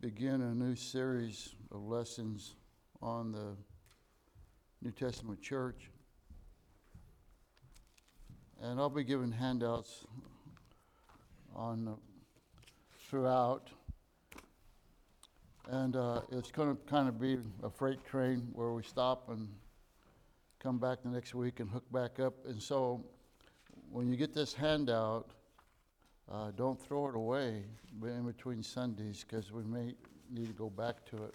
begin a new series of lessons on the New Testament church. And I'll be giving handouts on uh, throughout. And uh, it's going to kind of be a freight train where we stop and come back the next week and hook back up. And so when you get this handout, uh, don't throw it away in between Sundays because we may need to go back to it.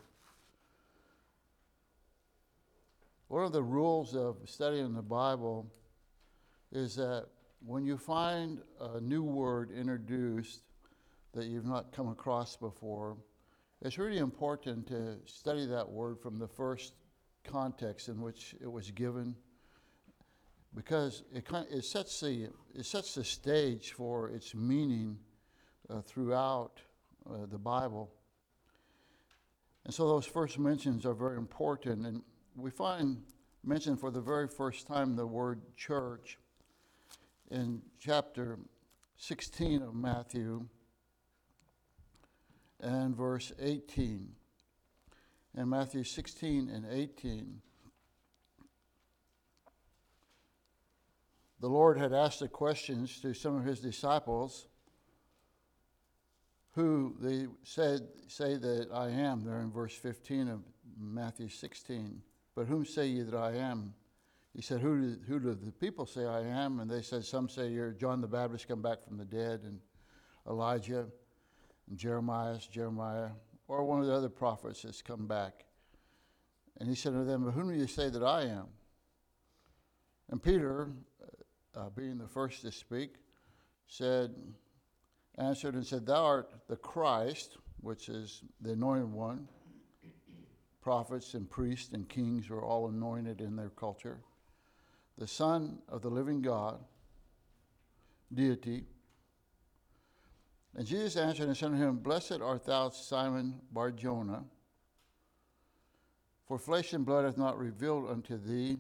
One of the rules of studying the Bible is that when you find a new word introduced that you've not come across before, it's really important to study that word from the first context in which it was given because it, kind of, it, sets, the, it sets the stage for its meaning uh, throughout uh, the Bible. And so those first mentions are very important. And we find mentioned for the very first time the word church in chapter 16 of Matthew and verse 18. In Matthew 16 and 18, the Lord had asked the questions to some of his disciples who they said say that I am there in verse 15 of Matthew 16. But whom say ye that I am? He said, who do, who do the people say I am? And they said, Some say you're John the Baptist come back from the dead, and Elijah, and Jeremiah, Jeremiah, or one of the other prophets has come back. And he said to them, But whom do you say that I am? And Peter, uh, being the first to speak, said, answered and said, Thou art the Christ, which is the anointed one. Prophets and priests and kings were all anointed in their culture. The Son of the living God, deity. And Jesus answered and said to him, Blessed art thou, Simon Barjona, for flesh and blood hath not revealed unto thee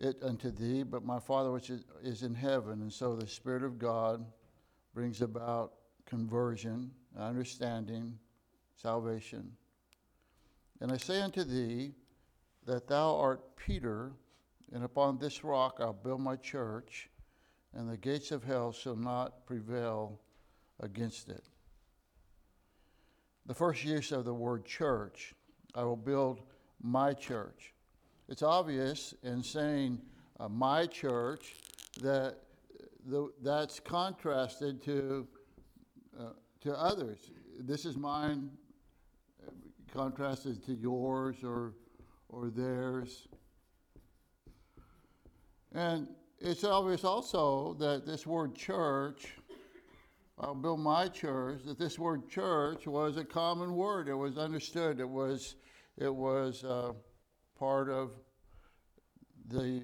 it unto thee, but my Father which is, in heaven. And so the Spirit of God brings about conversion, understanding, salvation. And I say unto thee that thou art Peter, and upon this rock I'll build my church, and the gates of hell shall not prevail against it. The first use of the word church, I will build my church. It's obvious in saying uh, my church that the, that's contrasted to, uh, to others. This is mine, contrasted to yours or, or theirs. And it's obvious also that this word church, I'll build my church, that this word church was a common word. It was understood. It was, it was uh, part of the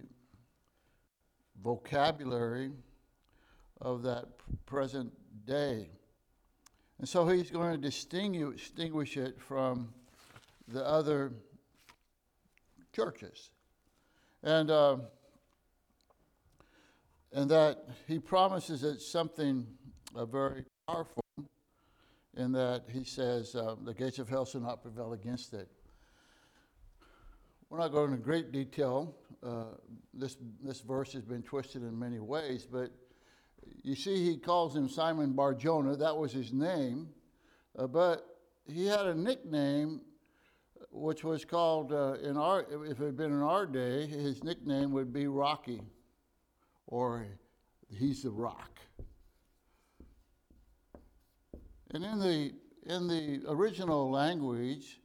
vocabulary of that present day. And so he's going to distinguish, distinguish it from the other churches. And, uh, and that he promises it something uh, very powerful in that he says, uh, the gates of hell shall not prevail against it. We're not going into great detail. Uh, this, this verse has been twisted in many ways, but you see, he calls him Simon Barjona. That was his name. Uh, but he had a nickname which was called, uh, in our, if it had been in our day, his nickname would be Rocky, or he's the rock. And in the, in the original language,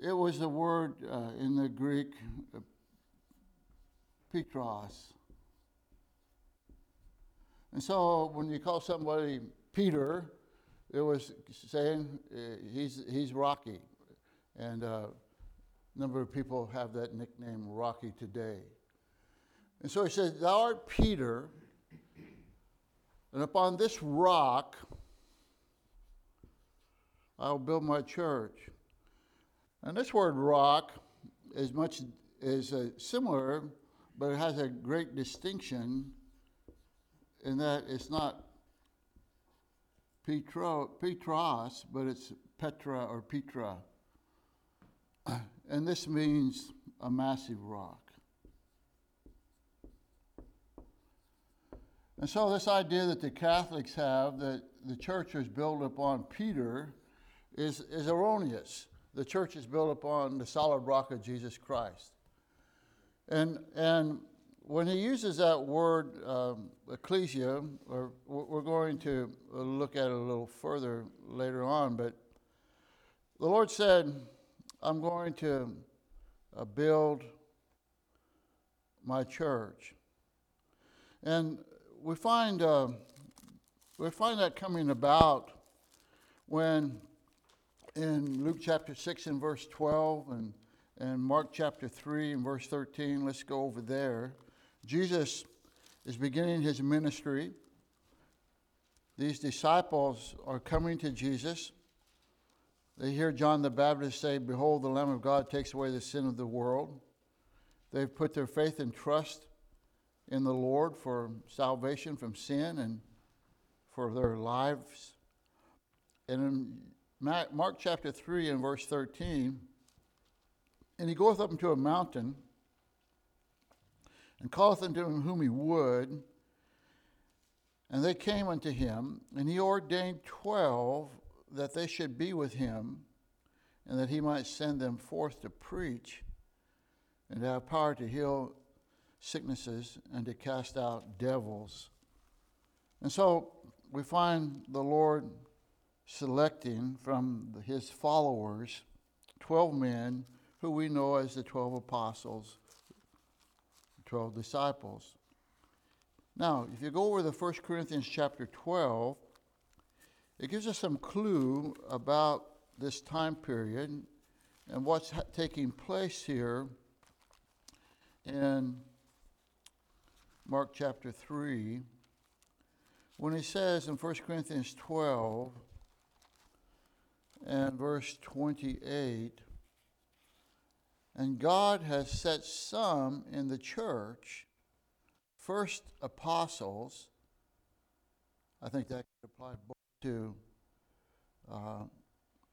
it was the word uh, in the Greek, uh, Petros. And so when you call somebody Peter, it was saying uh, he's, he's Rocky. And uh, a number of people have that nickname Rocky today. And so he says, Thou art Peter, and upon this rock I'll build my church. And this word rock is much is uh, similar, but it has a great distinction in that it's not Petro, Petros, but it's Petra or Petra. And this means a massive rock. And so, this idea that the Catholics have that the church is built upon Peter is, is erroneous. The church is built upon the solid rock of Jesus Christ. And, and when he uses that word, um, ecclesia, or we're going to look at it a little further later on, but the Lord said, I'm going to uh, build my church. And we find, uh, we find that coming about when in Luke chapter 6 and verse 12 and, and Mark chapter 3 and verse 13, let's go over there. Jesus is beginning his ministry. These disciples are coming to Jesus. They hear John the Baptist say, Behold, the Lamb of God takes away the sin of the world. They've put their faith and trust in the Lord for salvation from sin and for their lives. And Mark chapter 3 and verse 13, and he goeth up into a mountain and calleth unto him whom he would. And they came unto him, and he ordained twelve that they should be with him, and that he might send them forth to preach, and to have power to heal sicknesses, and to cast out devils. And so we find the Lord selecting from his followers 12 men who we know as the 12 apostles 12 disciples. Now, if you go over the 1 Corinthians chapter 12, it gives us some clue about this time period and what's ha- taking place here in Mark chapter 3 when he says in 1 Corinthians 12 and verse 28 and God has set some in the church, first apostles. I think that could apply both to uh,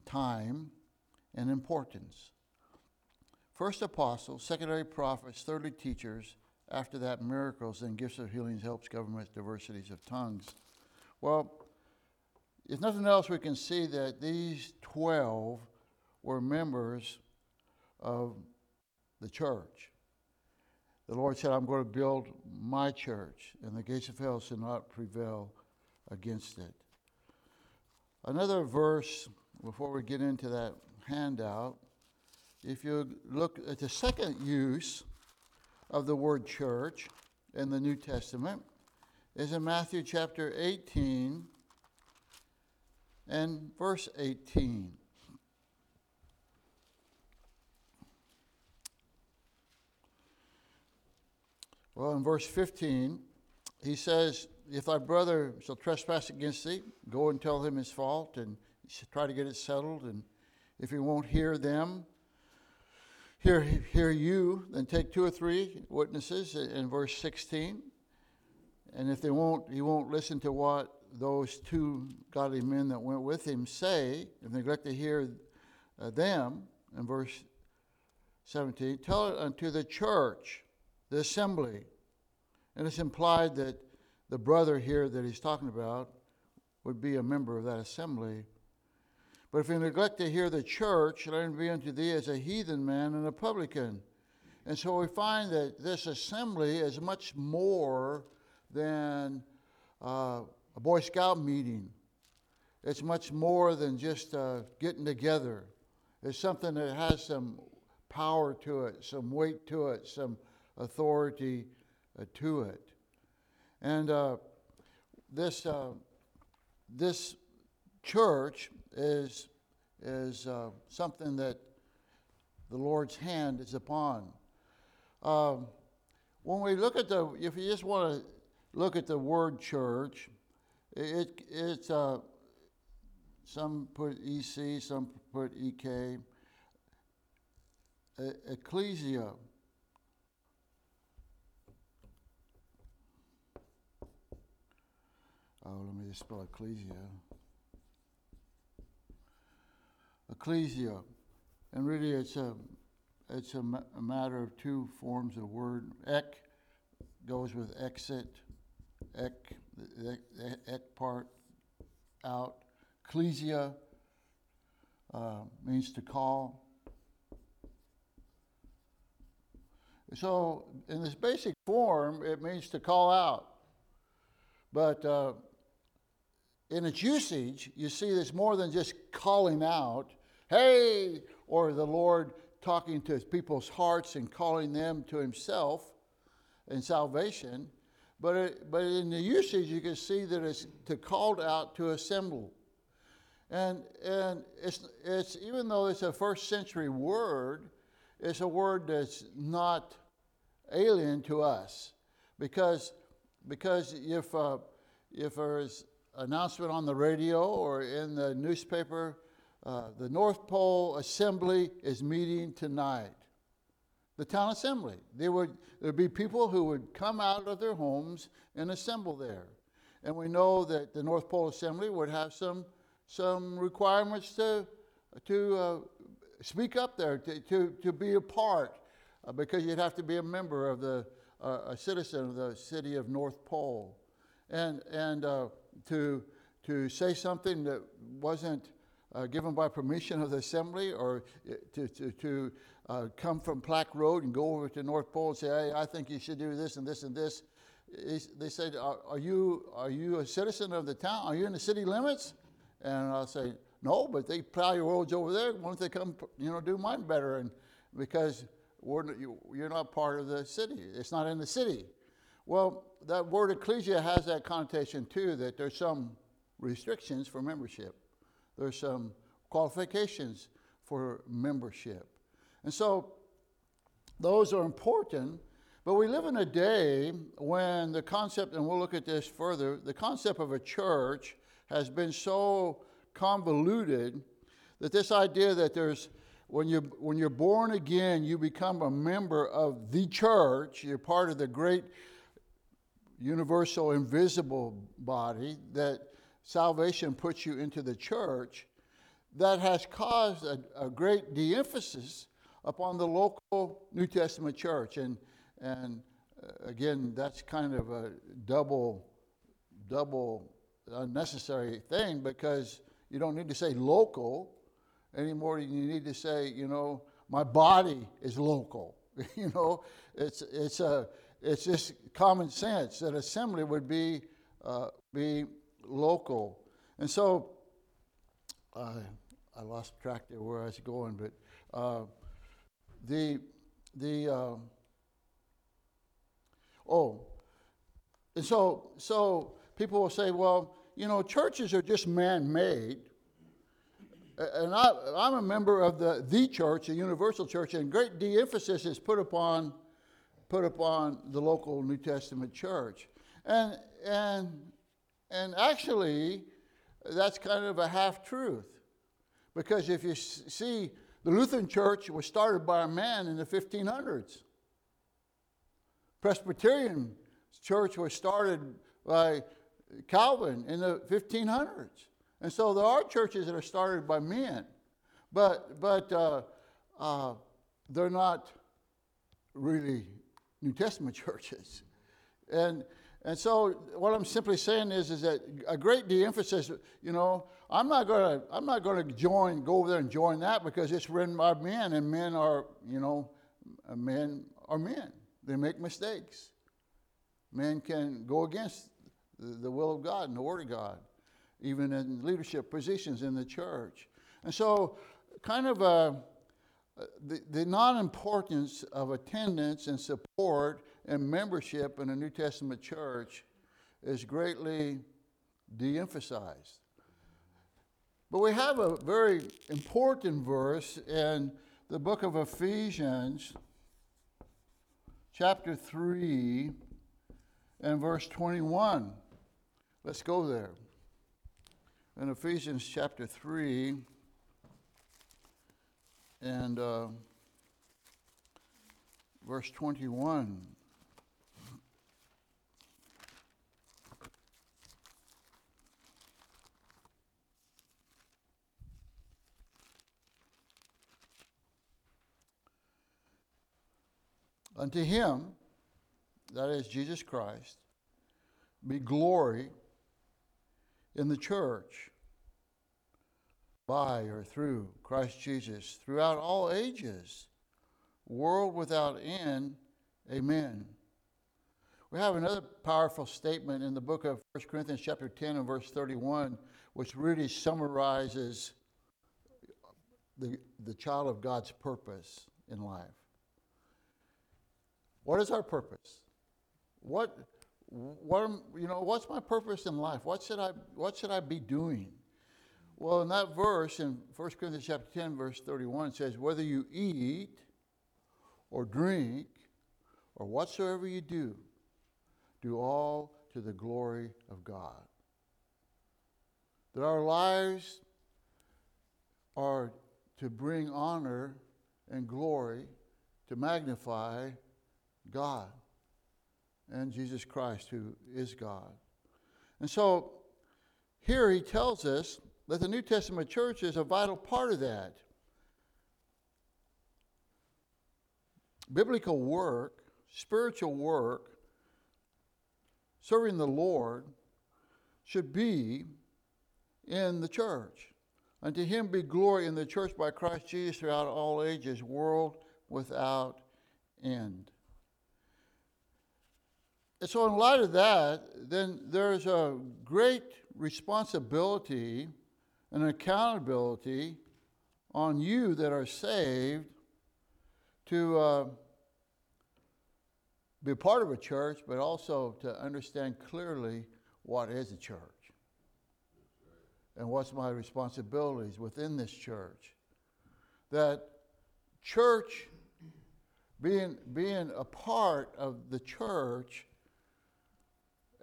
time and importance. First apostles, secondary prophets, thirdly teachers, after that miracles, then gifts of healings, helps, governments, diversities of tongues. Well, if nothing else, we can see that these 12 were members of the church. The Lord said, I'm going to build my church, and the gates of hell shall not prevail against it. Another verse before we get into that handout, if you look at the second use of the word church in the New Testament, is in Matthew chapter 18 and verse 18. Well, in verse 15, he says, If thy brother shall trespass against thee, go and tell him his fault and try to get it settled. And if he won't hear them, hear, hear you, then take two or three witnesses in verse 16. And if they won't, he won't listen to what those two godly men that went with him say, if they neglect to hear uh, them, in verse 17, tell it unto the church the assembly. And it's implied that the brother here that he's talking about would be a member of that assembly. But if you neglect to hear the church, let him be unto thee as a heathen man and a publican. And so we find that this assembly is much more than uh, a Boy Scout meeting. It's much more than just uh, getting together. It's something that has some power to it, some weight to it, some authority uh, to it. And uh, this, uh, this church is, is uh, something that the Lord's hand is upon. Um, when we look at the, if you just want to look at the word church, it, it's, uh, some put EC, some put EK. Ecclesia Oh, let me just spell ecclesia. ecclesia. And really, it's a, it's a, ma- a matter of two forms of word. Ek goes with exit, ek, ek part out. Ecclesia uh, means to call. So, in this basic form, it means to call out. But uh, in its usage, you see there's more than just calling out, hey, or the Lord talking to people's hearts and calling them to Himself in salvation. But, it, but in the usage, you can see that it's to called out to assemble. And, and it's, it's, even though it's a first century word, it's a word that's not alien to us. Because, because if, uh, if there's announcement on the radio or in the newspaper, uh, the North Pole Assembly is meeting tonight. The town assembly. There would there'd be people who would come out of their homes and assemble there. And we know that the North Pole Assembly would have some some requirements to to uh, speak up there, to, to, to be a part, uh, because you'd have to be a member of the uh, a citizen of the city of North Pole, and and uh, to to say something that wasn't uh, given by permission of the assembly, or uh, to to, to uh, come from Plack Road and go over to North Pole and say, "Hey, I think you should do this and this and this." They said, "Are, are you are you a citizen of the town? Are you in the city limits?" And I'll say, "No, but they plow your roads over there. Why don't they come, you know, do mine better?" And because we're, you're not part of the city, it's not in the city. Well, that word ecclesia has that connotation too, that there's some restrictions for membership. There's some qualifications for membership. And so those are important, but we live in a day when the concept, and we'll look at this further, the concept of a church has been so convoluted that this idea that there's when you when you're born again, you become a member of the church. You're part of the great universal invisible body that salvation puts you into the church. That has caused a, a great de-emphasis upon the local New Testament church, and and uh, again, that's kind of a double double unnecessary thing because you don't need to say local anymore. You need to say, you know, my body is local. you know, it's it's a it's just common sense that assembly would be uh, be local, and so uh, I lost track of where I was going, but uh, the the um, oh, and so so people will say, well, you know, churches are just man-made. And I, I'm a member of the, the church, the universal church, and great de-emphasis is put upon, put upon the local New Testament church. And, and, and actually, that's kind of a half-truth. Because if you see, the Lutheran church was started by a man in the 1500s. Presbyterian church was started by Calvin in the 1500s. And so there are churches that are started by men, but, but uh, uh, they're not really New Testament churches. And, and so what I'm simply saying is, is that a great de-emphasis, you know, I'm not to I'm not to join go over there and join that because it's written by men and men are, you know, men are men. They make mistakes. Men can go against the will of God and the Word of God, even in leadership positions in the church. And so, kind of a, the, the non importance of attendance and support and membership in a New Testament church is greatly de emphasized. But we have a very important verse in the book of Ephesians, chapter 3, and verse 21. Let's go there. In Ephesians chapter 3 and uh, verse 21. Unto him, that is Jesus Christ, be glory in the church by or through Christ Jesus throughout all ages, world without end. Amen. We have another powerful statement in the book of 1 Corinthians chapter 10 and verse 31, which really summarizes the, the child of God's purpose in life. What is our purpose? What, what you know, what's my purpose in life? What should I, what should I be doing? Well, in that verse, in 1 Corinthians chapter 10, verse 31, it says, Whether you eat or drink or whatsoever you do, do all to the glory of God. That our lives are to bring honor and glory, to magnify God and Jesus Christ, who is God. And so here he tells us that the New Testament church is a vital part of that. Biblical work, spiritual work, serving the Lord should be in the church. Unto him be glory in the church by Christ Jesus throughout all ages, world without end. And so, in light of that, then there's a great responsibility and accountability on you that are saved to uh, be part of a church, but also to understand clearly what is a church and what's my responsibilities within this church. That church, being, being a part of the church,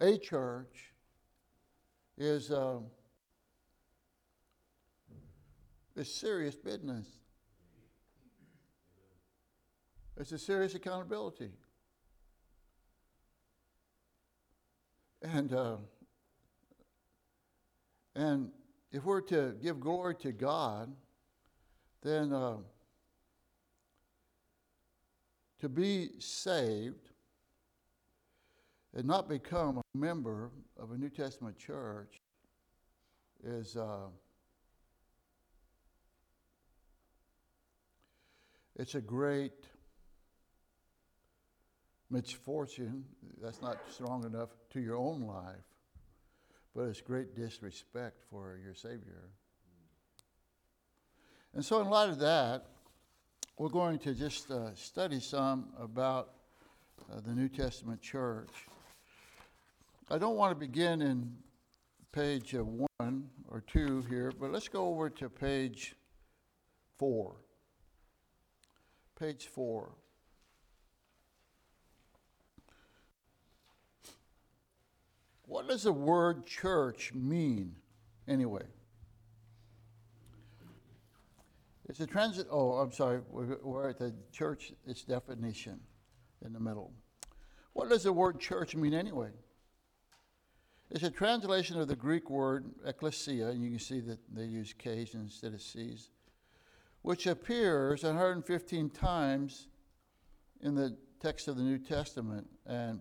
a church, is, um, is serious business. It's a serious accountability. And, uh, and if we're to give glory to God, then uh, to be saved and not become a member of a New Testament church is uh, it's a great misfortune. That's not strong enough to your own life but it's great disrespect for your Savior. And so, in light of that, we're going to just uh, study some about uh, the New Testament church. I don't want to begin in page one or two here, but let's go over to page four. Page four. What does the word church mean anyway? It's a transit. Oh, I'm sorry. We're at the church, its definition in the middle. What does the word church mean anyway? It's a translation of the Greek word ecclesia, and you can see that they use K's instead of C's, which appears 115 times in the text of the New Testament. And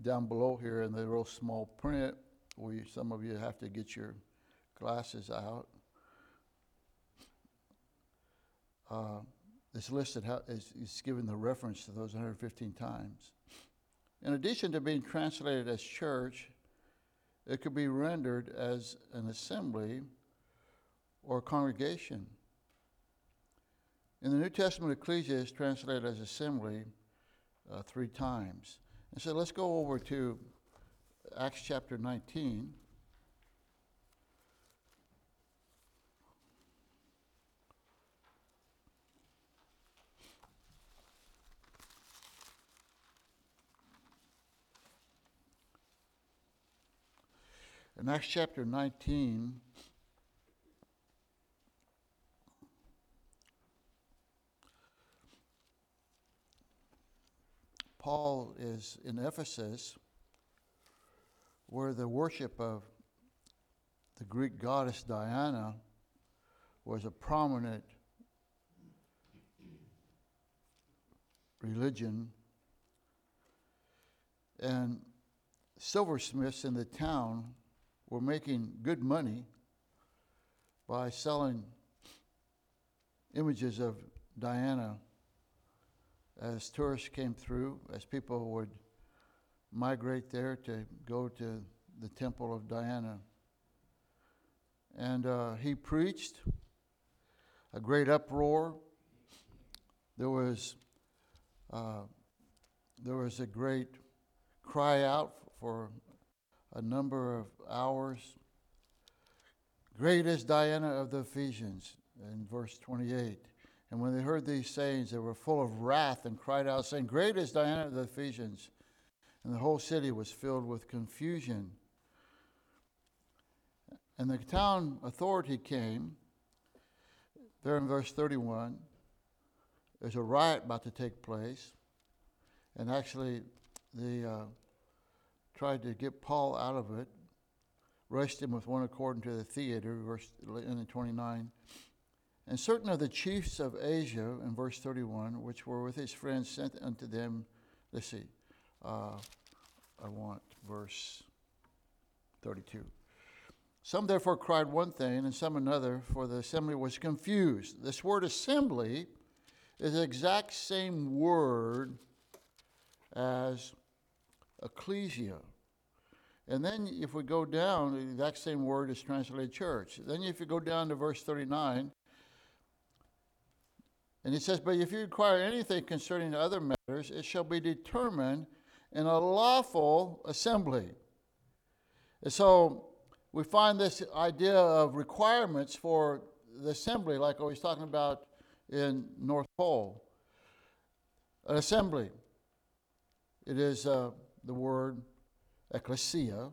down below here in the real small print, where you, some of you have to get your glasses out. Uh, it's listed, how, it's, it's given the reference to those 115 times. In addition to being translated as church, it could be rendered as an assembly or congregation. In the New Testament, ecclesia is translated as assembly uh, three times. And so let's go over to Acts chapter 19. In Acts chapter 19, Paul is in Ephesus, where the worship of the Greek goddess Diana was a prominent religion. And silversmiths in the town were making good money by selling images of Diana as tourists came through, as people would migrate there to go to the temple of Diana. And uh, he preached a great uproar. There was, uh, there was a great cry out for a number of hours. Great is Diana of the Ephesians, in verse 28. And when they heard these sayings, they were full of wrath and cried out, saying, Great is Diana of the Ephesians. And the whole city was filled with confusion. And the town authority came, there in verse 31. There's a riot about to take place. And actually, the uh, tried to get Paul out of it, rushed him with one according to the theater, verse in 29. And certain of the chiefs of Asia, in verse 31, which were with his friends, sent unto them, let's see, uh, I want verse 32. Some therefore cried one thing, and some another, for the assembly was confused. This word assembly is the exact same word as ecclesia. And then if we go down, the exact same word is translated church. Then if you go down to verse 39, and he says, But if you require anything concerning other matters, it shall be determined in a lawful assembly. And so we find this idea of requirements for the assembly, like I was talking about in North Pole. An assembly. It is uh, the word ecclesia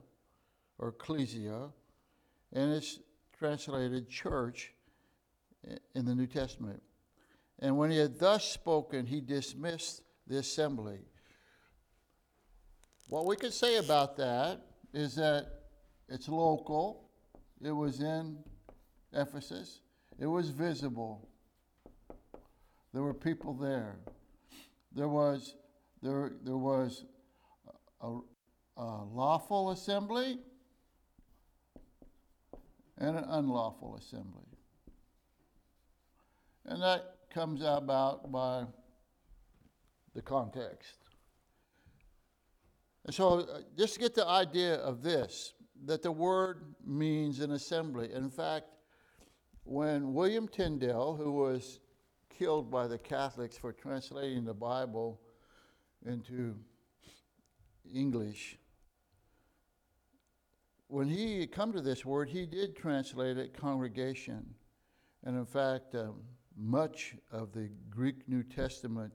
or ecclesia, and it's translated church in the New Testament. And when he had thus spoken, he dismissed the assembly. What we could say about that is that it's local, it was in Ephesus, it was visible. There were people there. There was, there, there was a, a lawful assembly and an unlawful assembly. And that comes about by the context. And so, uh, just to get the idea of this, that the word means an assembly. In fact, when William Tyndale, who was killed by the Catholics for translating the Bible into English, when he come to this word, he did translate it congregation. And in fact, um, much of the Greek New Testament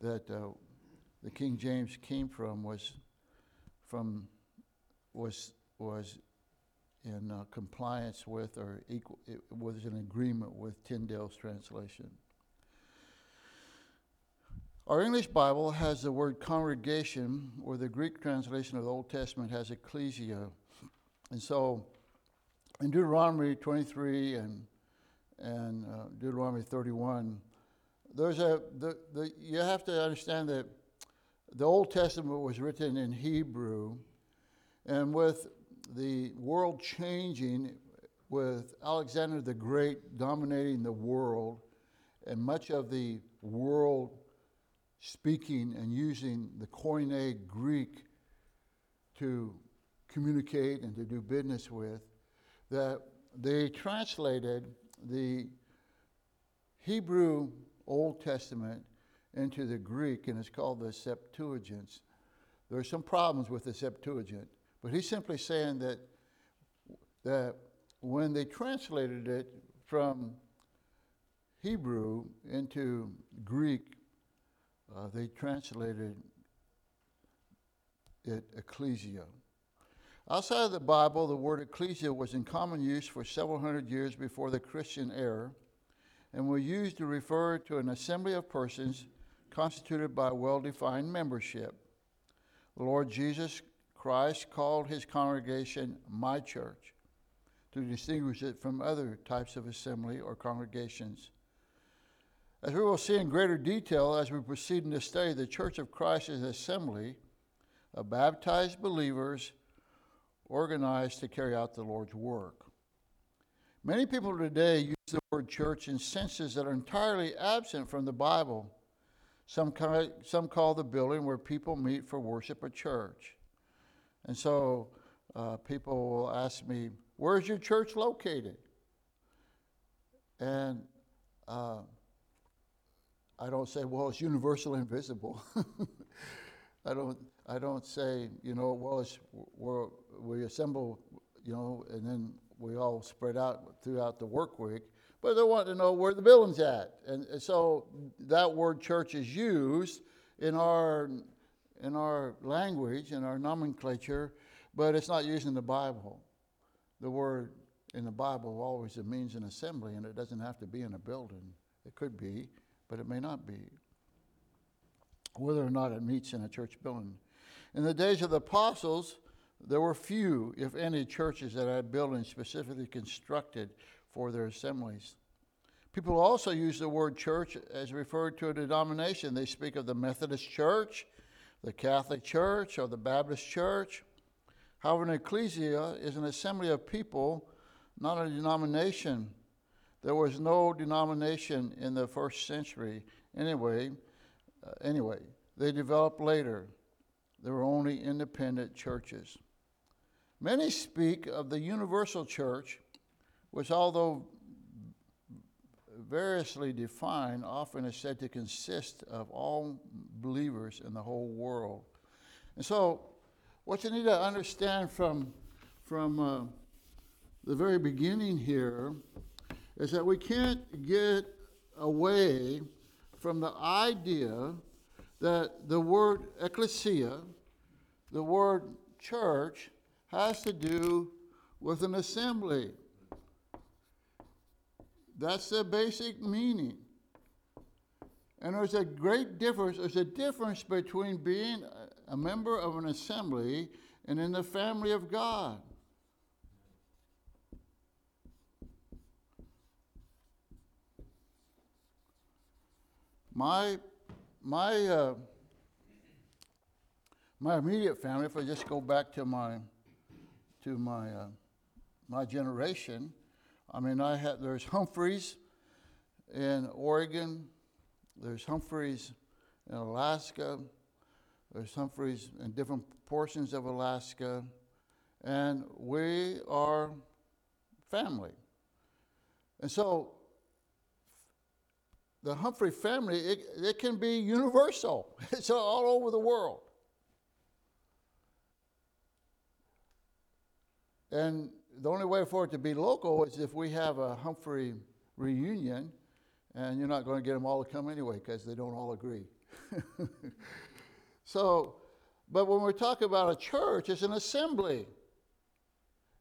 that uh, the King James came from was from was was in uh, compliance with or equal it was in agreement with Tyndale's translation. Our English Bible has the word congregation, or the Greek translation of the Old Testament has ecclesia. And so in Deuteronomy 23 and and uh, Deuteronomy 31. There's a the, the you have to understand that the Old Testament was written in Hebrew, and with the world changing, with Alexander the Great dominating the world, and much of the world speaking and using the Koine Greek to communicate and to do business with, that they translated the Hebrew Old Testament into the Greek, and it's called the Septuagint. There are some problems with the Septuagint, but he's simply saying that, that when they translated it from Hebrew into Greek, uh, they translated it ecclesia. Outside of the Bible, the word ecclesia was in common use for several hundred years before the Christian era and was used to refer to an assembly of persons constituted by well defined membership. The Lord Jesus Christ called his congregation my church to distinguish it from other types of assembly or congregations. As we will see in greater detail as we proceed in this study, the Church of Christ is an assembly of baptized believers organized to carry out the Lord's work. Many people today use the word church in senses that are entirely absent from the Bible. Some, call, some call the building where people meet for worship a church. And so uh, people will ask me, Where's your church located? And uh, I don't say, Well, it's universal and visible. I don't, I don't say, you know, well, it's, we're, we assemble, you know, and then we all spread out throughout the work week. But they want to know where the building's at. And, and so that word church is used in our, in our language, in our nomenclature, but it's not used in the Bible. The word in the Bible always means an assembly, and it doesn't have to be in a building. It could be, but it may not be. Whether or not it meets in a church building. In the days of the apostles, there were few, if any, churches that had buildings specifically constructed for their assemblies. People also use the word church as referred to a denomination. They speak of the Methodist Church, the Catholic Church, or the Baptist Church. However, an ecclesia is an assembly of people, not a denomination. There was no denomination in the first century. Anyway, uh, anyway, they developed later. There were only independent churches. Many speak of the universal church, which, although variously defined, often is said to consist of all believers in the whole world. And so, what you need to understand from, from uh, the very beginning here is that we can't get away from the idea that the word ecclesia, the word church, has to do with an assembly. That's the basic meaning. And there's a great difference. There's a difference between being a member of an assembly and in the family of God. My, my, uh, my immediate family, if I just go back to my to my, uh, my generation. I mean, I had, there's Humphreys in Oregon, there's Humphreys in Alaska, there's Humphreys in different portions of Alaska, and we are family. And so the Humphrey family, it, it can be universal. It's all over the world. And the only way for it to be local is if we have a Humphrey reunion, and you're not going to get them all to come anyway because they don't all agree. so, but when we talk about a church, it's an assembly.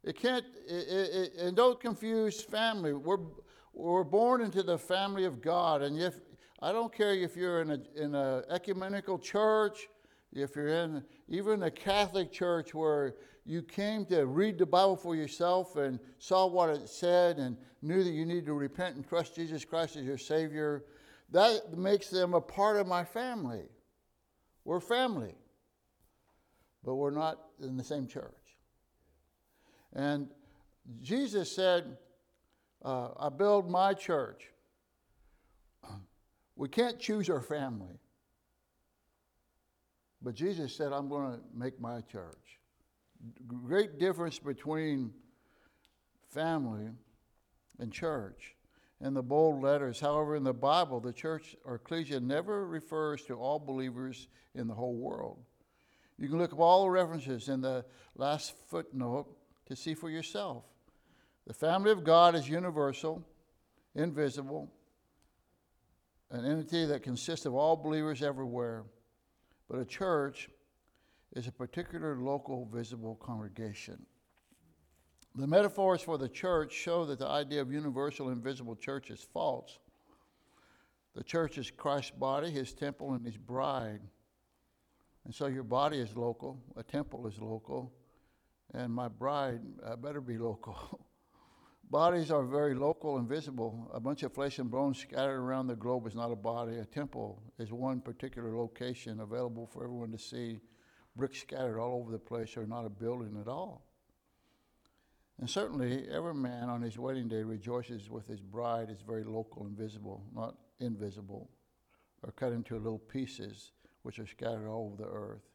It can't, it, it, and don't confuse family. We're, we're born into the family of God, and if I don't care if you're in a in a ecumenical church, if you're in even a Catholic church where you came to read the Bible for yourself and saw what it said and knew that you need to repent and trust Jesus Christ as your Savior, that makes them a part of my family. We're family, but we're not in the same church. And Jesus said, uh, I build my church. We can't choose our family. But Jesus said, I'm going to make my church great difference between family and church in the bold letters. However, in the Bible, the church or ecclesia never refers to all believers in the whole world. You can look up all the references in the last footnote to see for yourself. The family of God is universal, invisible, an entity that consists of all believers everywhere. But a church is a particular local visible congregation. The metaphors for the church show that the idea of universal invisible church is false. The church is Christ's body, his temple, and his bride. And so your body is local, a temple is local, and my bride better be local. Bodies are very local and visible. A bunch of flesh and bones scattered around the globe is not a body. A temple is one particular location available for everyone to see bricks scattered all over the place are not a building at all. And certainly, every man on his wedding day rejoices with his bride is very local and visible, not invisible, or cut into little pieces which are scattered all over the earth.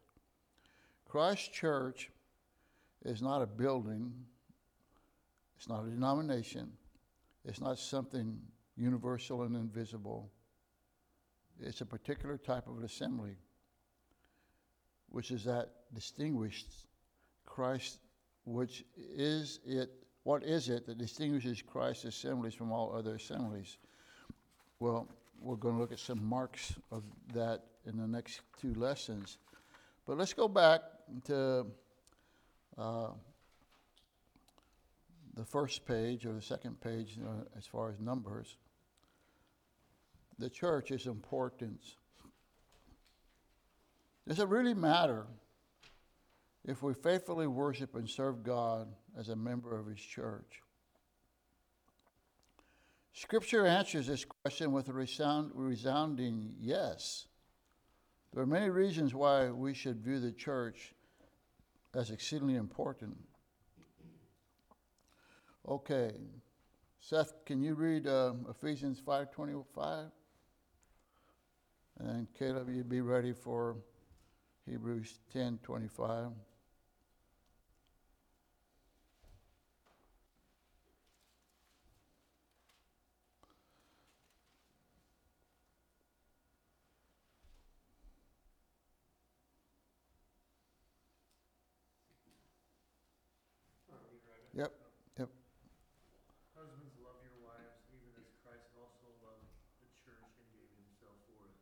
Christ Church is not a building, it's not a denomination, it's not something universal and invisible. It's a particular type of assembly, which is that distinguished Christ, which is it, what is it that distinguishes Christ's assemblies from all other assemblies? Well, we're going to look at some marks of that in the next two lessons. But let's go back to uh, the first page or the second page as far as numbers. The church is important. Does it really matter if we faithfully worship and serve God as a member of His church? Scripture answers this question with a resound, resounding yes. There are many reasons why we should view the church as exceedingly important. Okay, Seth, can you read uh, Ephesians 5:25? And Caleb, you be ready for Hebrews 10:25. Yep, yep. Husbands, love your wives, even as Christ also loved the church and gave himself for it.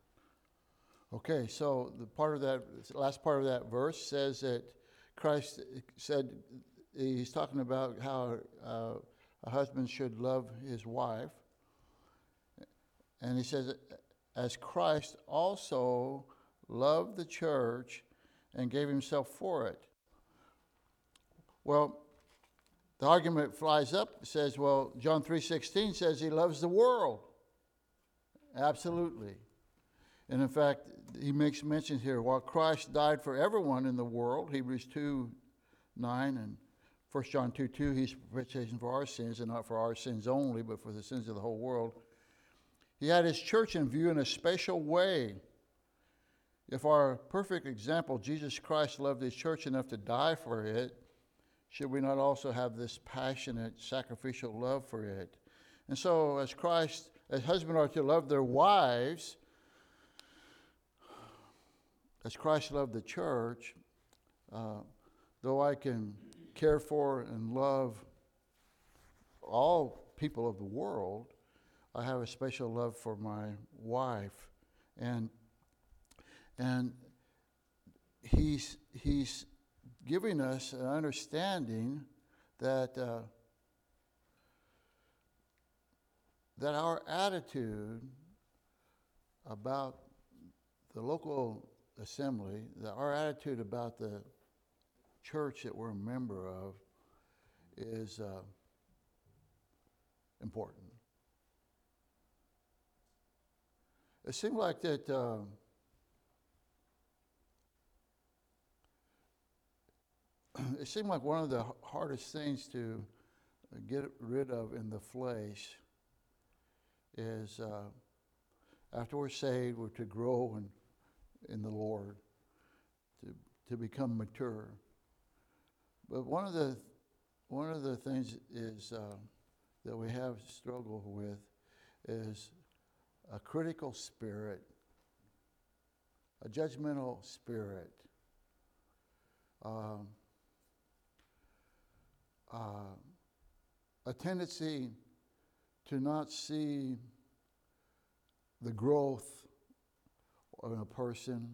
Okay, so the part of that last part of that verse says that Christ said he's talking about how uh, a husband should love his wife, and he says, as Christ also loved the church and gave himself for it. Well, the argument flies up says, well, John 3:16 says he loves the world. Absolutely. And in fact, he makes mention here, while Christ died for everyone in the world, Hebrews 2 9 and 1 John 2 2, he's propitiation for our sins, and not for our sins only, but for the sins of the whole world. He had his church in view in a special way. If our perfect example, Jesus Christ loved his church enough to die for it, should we not also have this passionate, sacrificial love for it? And so, as Christ, as husbands are to love their wives, as Christ loved the church, uh, though I can care for and love all people of the world, I have a special love for my wife, and and he's he's giving us an understanding that uh, that our attitude about the local assembly, that our attitude about the church that we're a member of, is uh, important. It seemed like that. Uh, it seemed like one of the hardest things to get rid of in the flesh is uh, after we're saved, we're to grow in, in the Lord, to, to become mature. But one of the one of the things is uh, that we have struggled with is a critical spirit, a judgmental spirit. Um, uh, a tendency to not see the growth of a person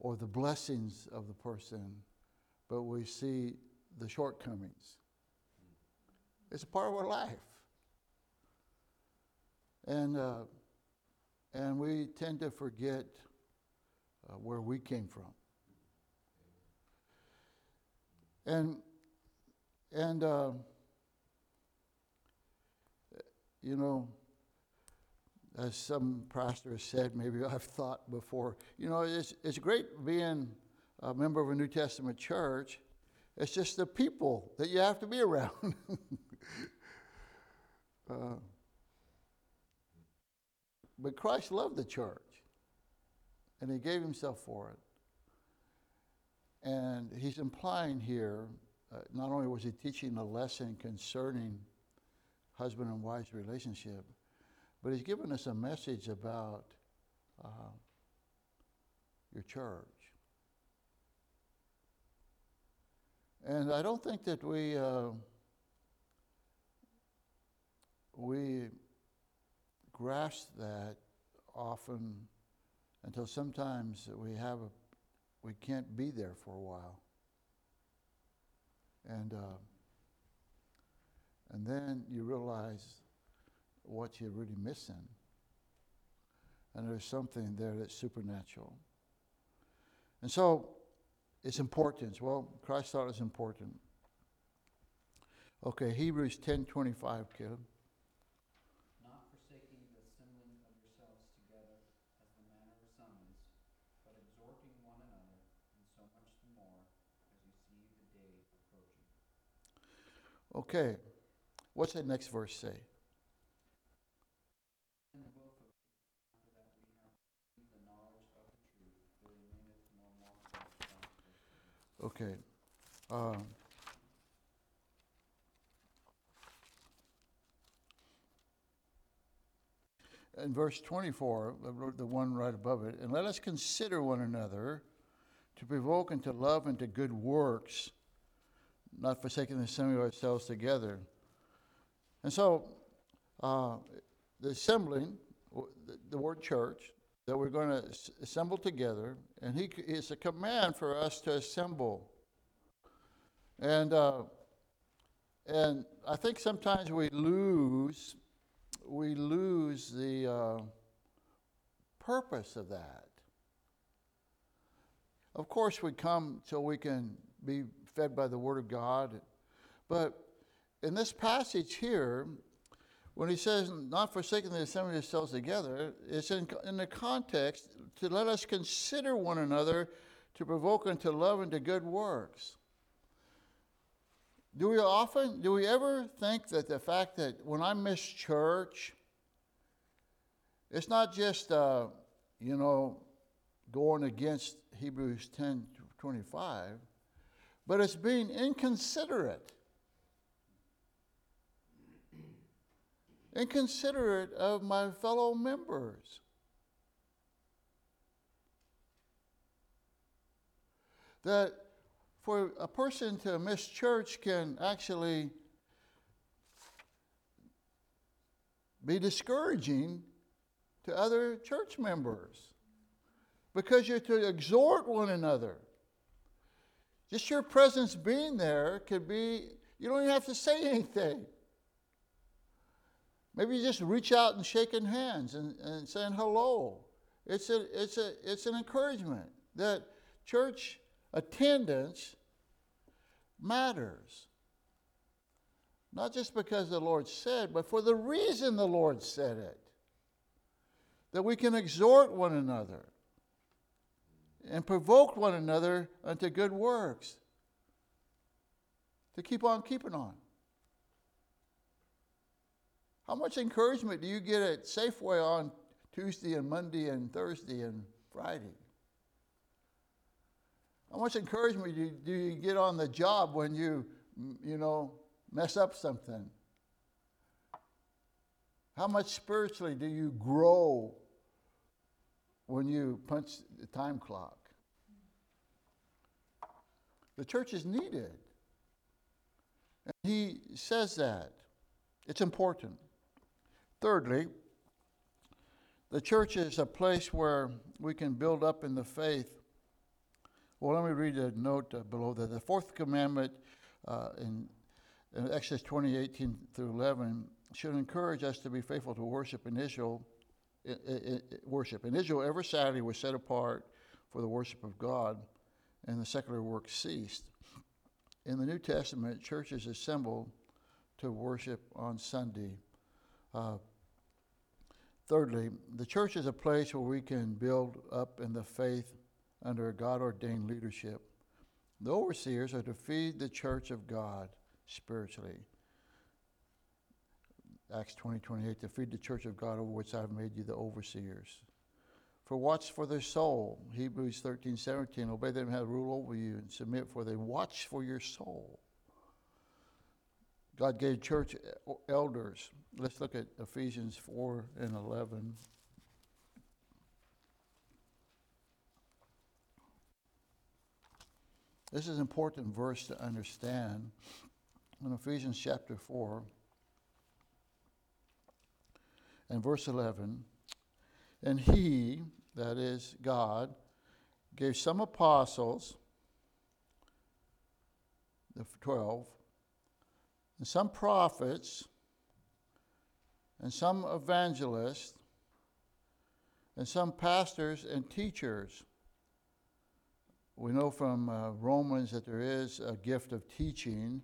or the blessings of the person, but we see the shortcomings. It's a part of our life. And, uh, and we tend to forget uh, where we came from. And and, uh, you know, as some pastor has said, maybe I've thought before, you know, it's, it's great being a member of a New Testament church. It's just the people that you have to be around. uh, but Christ loved the church, and He gave Himself for it. And He's implying here uh, not only was He teaching a lesson concerning husband and wife's relationship, but He's given us a message about uh, your church. And I don't think that we uh, we grasp that often until sometimes we have a we can't be there for a while, and uh, and then you realize what you're really missing, and there's something there that's supernatural, and so its importance. Well, Christ thought it was important. Okay, Hebrews ten twenty five, Caleb. not forsaking the assembling of yourselves together as the manner of some is, but exhorting one another, and so much the more as you see the day approaching. Okay, what's the next verse say? And both of you, after that we have received the knowledge of the truth, there remaineth no more false gospel. Okay. Um, in verse 24, the- one right above it, and let us consider one another to provoke into love and to good works, not forsaking the assembly of ourselves together. And so, uh, the assembling, the word church, that we're going to assemble together, and he, it's a command for us to assemble. And, uh, and I think sometimes we lose, we lose the uh, purpose of that. Of course, we come so we can be fed by the Word of God. But in this passage here, when he says not forsaking the assembly of yourselves together, it's in, in the context to let us consider one another to provoke unto love and to good works. Do we often, do we ever think that the fact that when I miss church, it's not just, uh, you know, going against Hebrews 10 25, but it's being inconsiderate. Inconsiderate of my fellow members. That for a person to miss church can actually be discouraging to other church members because you're to exhort one another. Just your presence being there could be, you don't even have to say anything. Maybe you just reach out and shaking hands and, and saying hello. It's, a, it's, a, it's an encouragement that church attendance matters. Not just because the Lord said, but for the reason the Lord said it. That we can exhort one another and provoke one another unto good works. To keep on keeping on. How much encouragement do you get at Safeway on Tuesday and Monday and Thursday and Friday? How much encouragement do you, do you get on the job when you, you know, mess up something? How much spiritually do you grow when you punch the time clock? The church is needed. And he says that. It's important. Thirdly, the church is a place where we can build up in the faith. Well, let me read a note uh, below that. The fourth commandment uh, in, in Exodus 20, 18 through 11 should encourage us to be faithful to worship in Israel. worship. In Israel, every Saturday was set apart for the worship of God, and the secular work ceased. In the New Testament, churches assembled to worship on Sunday. Uh, thirdly, the church is a place where we can build up in the faith under a God ordained leadership. The overseers are to feed the church of God spiritually. Acts 20, 28, to feed the church of God over which I have made you the overseers. For watch for their soul. Hebrews 13, 17, obey them have rule over you and submit for they watch for your soul. God gave church uh, elders. Let's look at Ephesians 4 and 11. This is an important verse to understand. In Ephesians chapter 4 and verse 11, and he, that is God, gave some apostles, the 12, and some prophets, and some evangelists, and some pastors and teachers. We know from uh, Romans that there is a gift of teaching,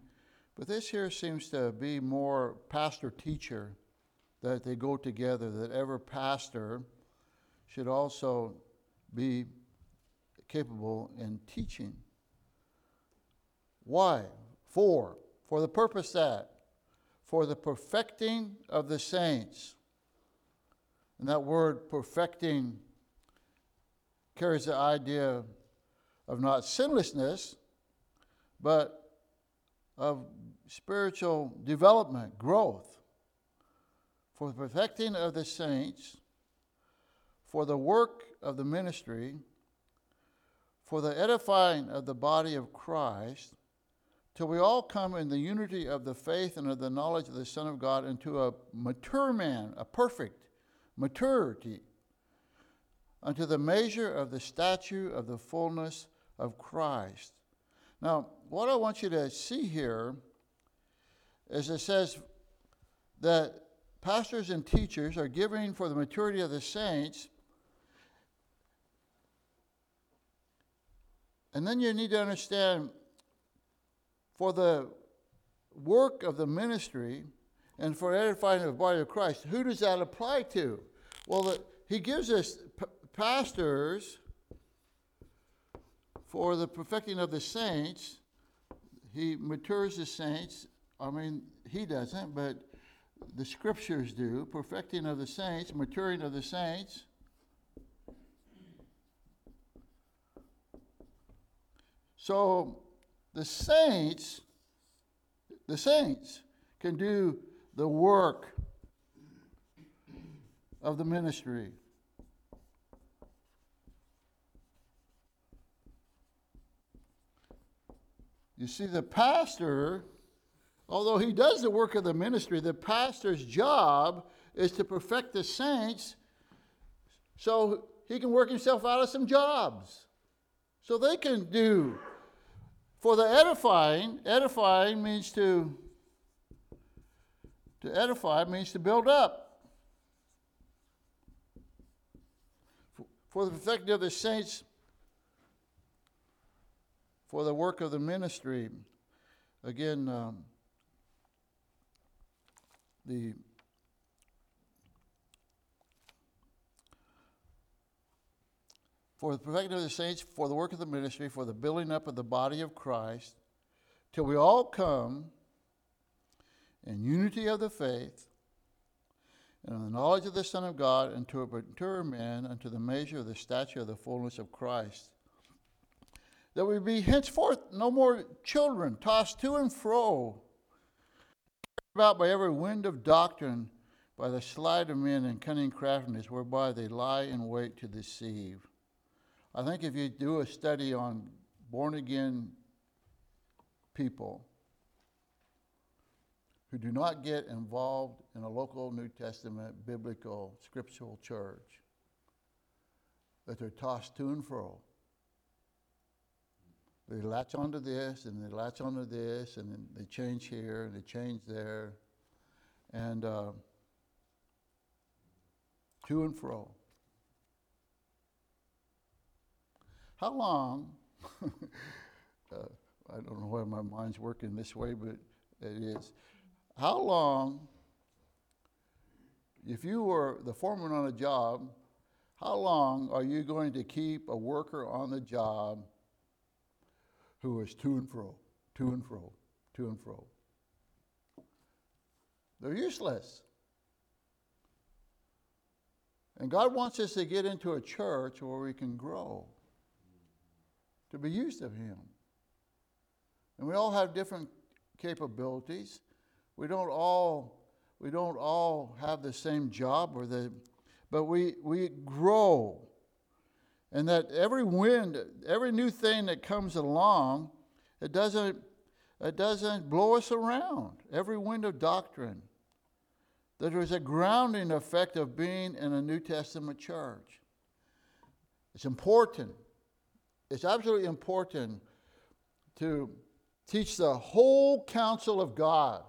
but this here seems to be more pastor teacher, that they go together, that every pastor should also be capable in teaching. Why? For for the purpose that, for the perfecting of the saints. And that word perfecting carries the idea of not sinlessness, but of spiritual development, growth. For the perfecting of the saints, for the work of the ministry, for the edifying of the body of Christ till we all come in the unity of the faith and of the knowledge of the Son of God into a mature man, a perfect maturity, unto the measure of the stature of the fullness of Christ. Now, what I want you to see here is it says that pastors and teachers are giving for the maturity of the saints. And then you need to understand for the work of the ministry and for edifying the body of Christ. Who does that apply to? Well, the, he gives us p- pastors for the perfecting of the saints. He matures the saints. I mean, he doesn't, but the scriptures do. Perfecting of the saints, maturing of the saints. So the saints, the saints can do the work of the ministry. You see, the pastor, although he does the work of the ministry, the pastor's job is to perfect the saints so he can work himself out of some jobs. So they can do for the edifying, edifying means to to edify means to build up. For the perfecting of the saints, for the work of the ministry. Again, um, the for the perfecting of the saints, for the work of the ministry, for the building up of the body of Christ, till we all come in unity of the faith and in the knowledge of the Son of God, unto a mature man, unto the measure of the stature of the fullness of Christ. That we be henceforth no more children, tossed to and fro, carried about by every wind of doctrine, by the sleight of men and cunning craftiness, whereby they lie in wait to deceive. I think if you do a study on born again people who do not get involved in a local New Testament biblical scriptural church, that they're tossed to and fro. They latch onto this and they latch onto this and then they change here and they change there and uh, to and fro. How long, uh, I don't know why my mind's working this way, but it is. How long, if you were the foreman on a job, How long are you going to keep a worker on the job who is to and fro, to and fro, to and fro? They're useless. And God wants us to get into a church where we can grow, to be used of Him. And we all have different capabilities. We don't all we don't all have the same job or the but we we grow. And that every wind, every new thing that comes along, it doesn't it doesn't blow us around. Every wind of doctrine. That there's a grounding effect of being in a New Testament church. It's important. It's absolutely important to teach the whole counsel of God.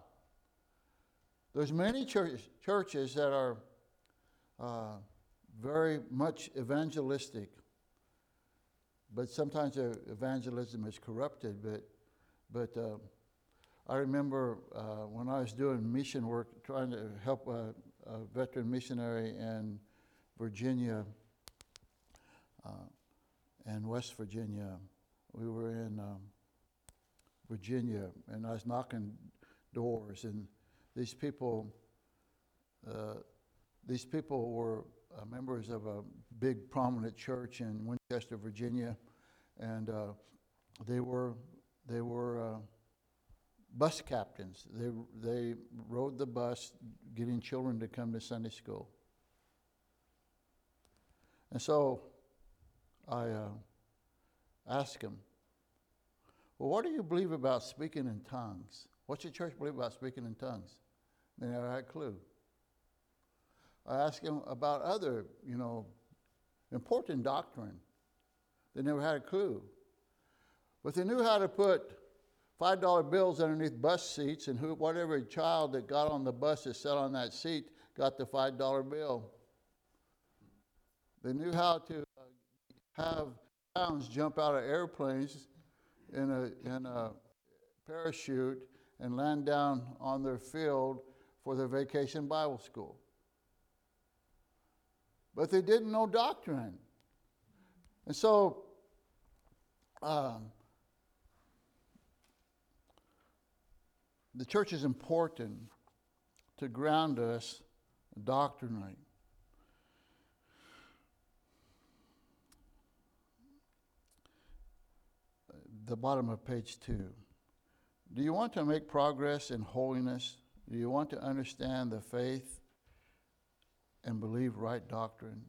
There's many church, churches that are uh, very much evangelistic, but sometimes their evangelism is corrupted. But, but uh, I remember uh, when I was doing mission work, trying to help a, a veteran missionary in Virginia and West Virginia. We were in um, Virginia, and I was knocking doors, and these people, uh, these people were uh, members of a big prominent church in Winchester, Virginia, and uh, they were they were uh, bus captains. They they rode the bus, getting children to come to Sunday school. And so, I uh, asked them, "Well, what do you believe about speaking in tongues? What's your church believe about speaking in tongues?" They never had a clue. I asked them about other, you know, important doctrine. They never had a clue. But they knew how to put $5 bills underneath bus seats, and who, whatever child that got on the bus that sat on that seat got the $5 bill. They knew how to have clowns jump out of airplanes in a, in a parachute and land down on their field for their vacation Bible school. But they didn't know doctrine. And so, um, the church is important to ground us doctrinally. The bottom of page two. Do you want to make progress in holiness? Do you want to understand the faith and believe right doctrine?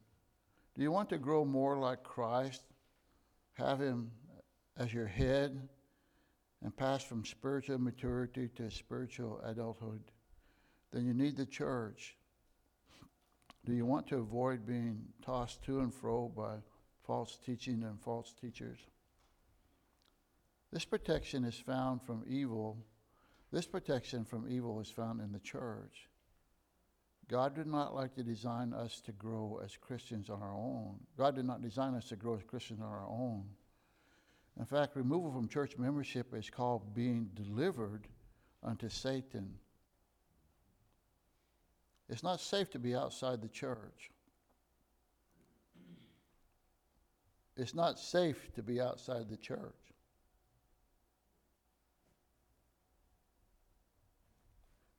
Do you want to grow more like Christ, have Him as your head, and pass from spiritual maturity to spiritual adulthood? Then you need the church. Do you want to avoid being tossed to and fro by false teaching and false teachers? This protection is found from evil. This protection from evil is found in the church. God did not like to design us to grow as Christians on our own. God did not design us to grow as Christians on our own. In fact, removal from church membership is called being delivered unto Satan. It's not safe to be outside the church. It's not safe to be outside the church.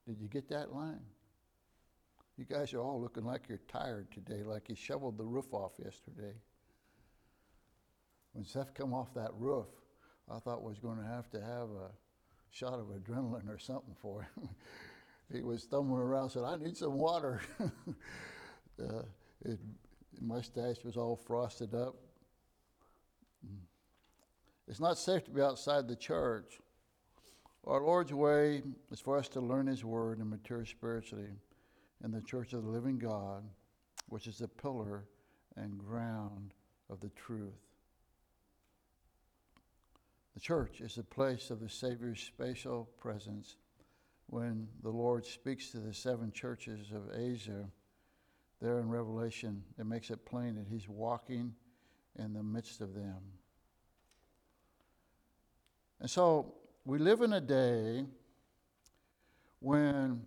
Did you get that line? You guys are all looking like you're tired today, like you shoveled the roof off yesterday. When Seth come off that roof, I thought was going to have to have a shot of adrenaline or something for him. he was stumbling around, said, "I need some water." uh, his mustache was all frosted up. It's not safe to be outside the church. Our Lord's way is for us to learn His Word and mature spiritually in the church of the living God, which is the pillar and ground of the truth. The church is the place of the Savior's spatial presence. When the Lord speaks to the seven churches of Asia, there in Revelation, it makes it plain that He's walking in the midst of them. And so we live in a day when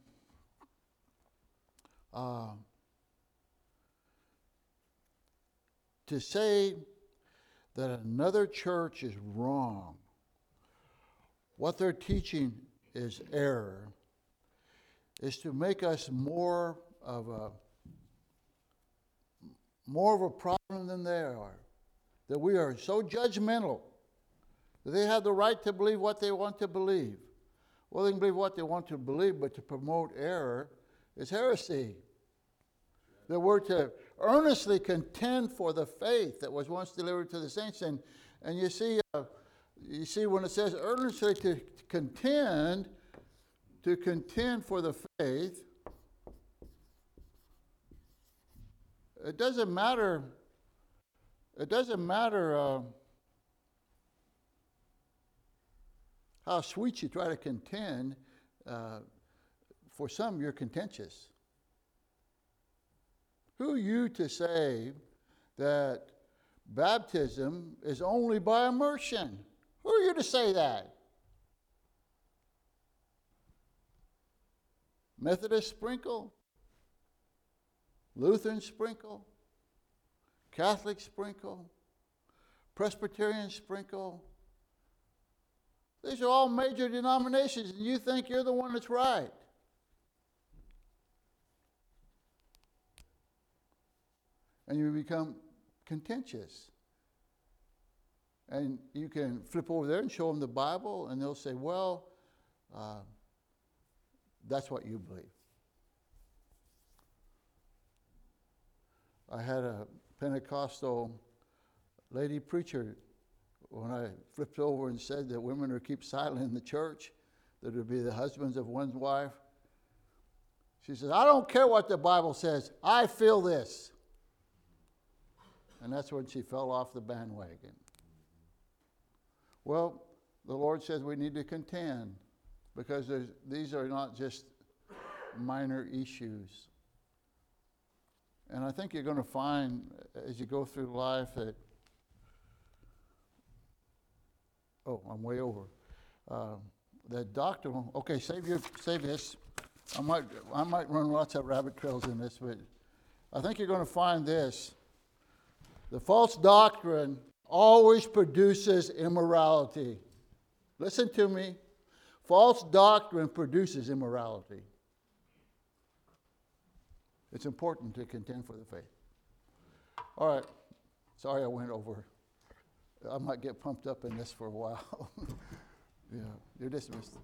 uh, to say that another church is wrong, what they're teaching is error, is to make us more of a more of a problem than they are. That we are so judgmental they have the right to believe what they want to believe. Well, they can believe what they want to believe, but to promote error is heresy. That we're to earnestly contend for the faith that was once delivered to the saints. And, and you, see, uh, you see, when it says earnestly to contend, to contend for the faith, it doesn't matter. It doesn't matter uh, how sweet you try to contend. Uh, for some, you're contentious. Who are you to say that baptism is only by immersion? Who are you to say that? Methodist sprinkle? Lutheran sprinkle? Catholic sprinkle? Presbyterian sprinkle? These are all major denominations, and you think you're the one that's right. And you become contentious. And you can flip over there and show them the Bible, and they'll say, Well, uh, that's what you believe. I had a Pentecostal lady preacher when I flipped over and said that women are keep silent in the church, that it would be the husbands of one's wife. She says, I don't care what the Bible says, I feel this. And that's when she fell off the bandwagon. Well, the Lord says we need to contend because these are not just minor issues. And I think you're going to find as you go through life that, oh, I'm way over. Uh, that doctrinal, okay, save, your, save this. I might, I might run lots of rabbit trails in this, but I think you're going to find this. The false doctrine always produces immorality. Listen to me. False doctrine produces immorality. It's important to contend for the faith. All right. Sorry I went over. I might get pumped up in this for a while. yeah, you're dismissed.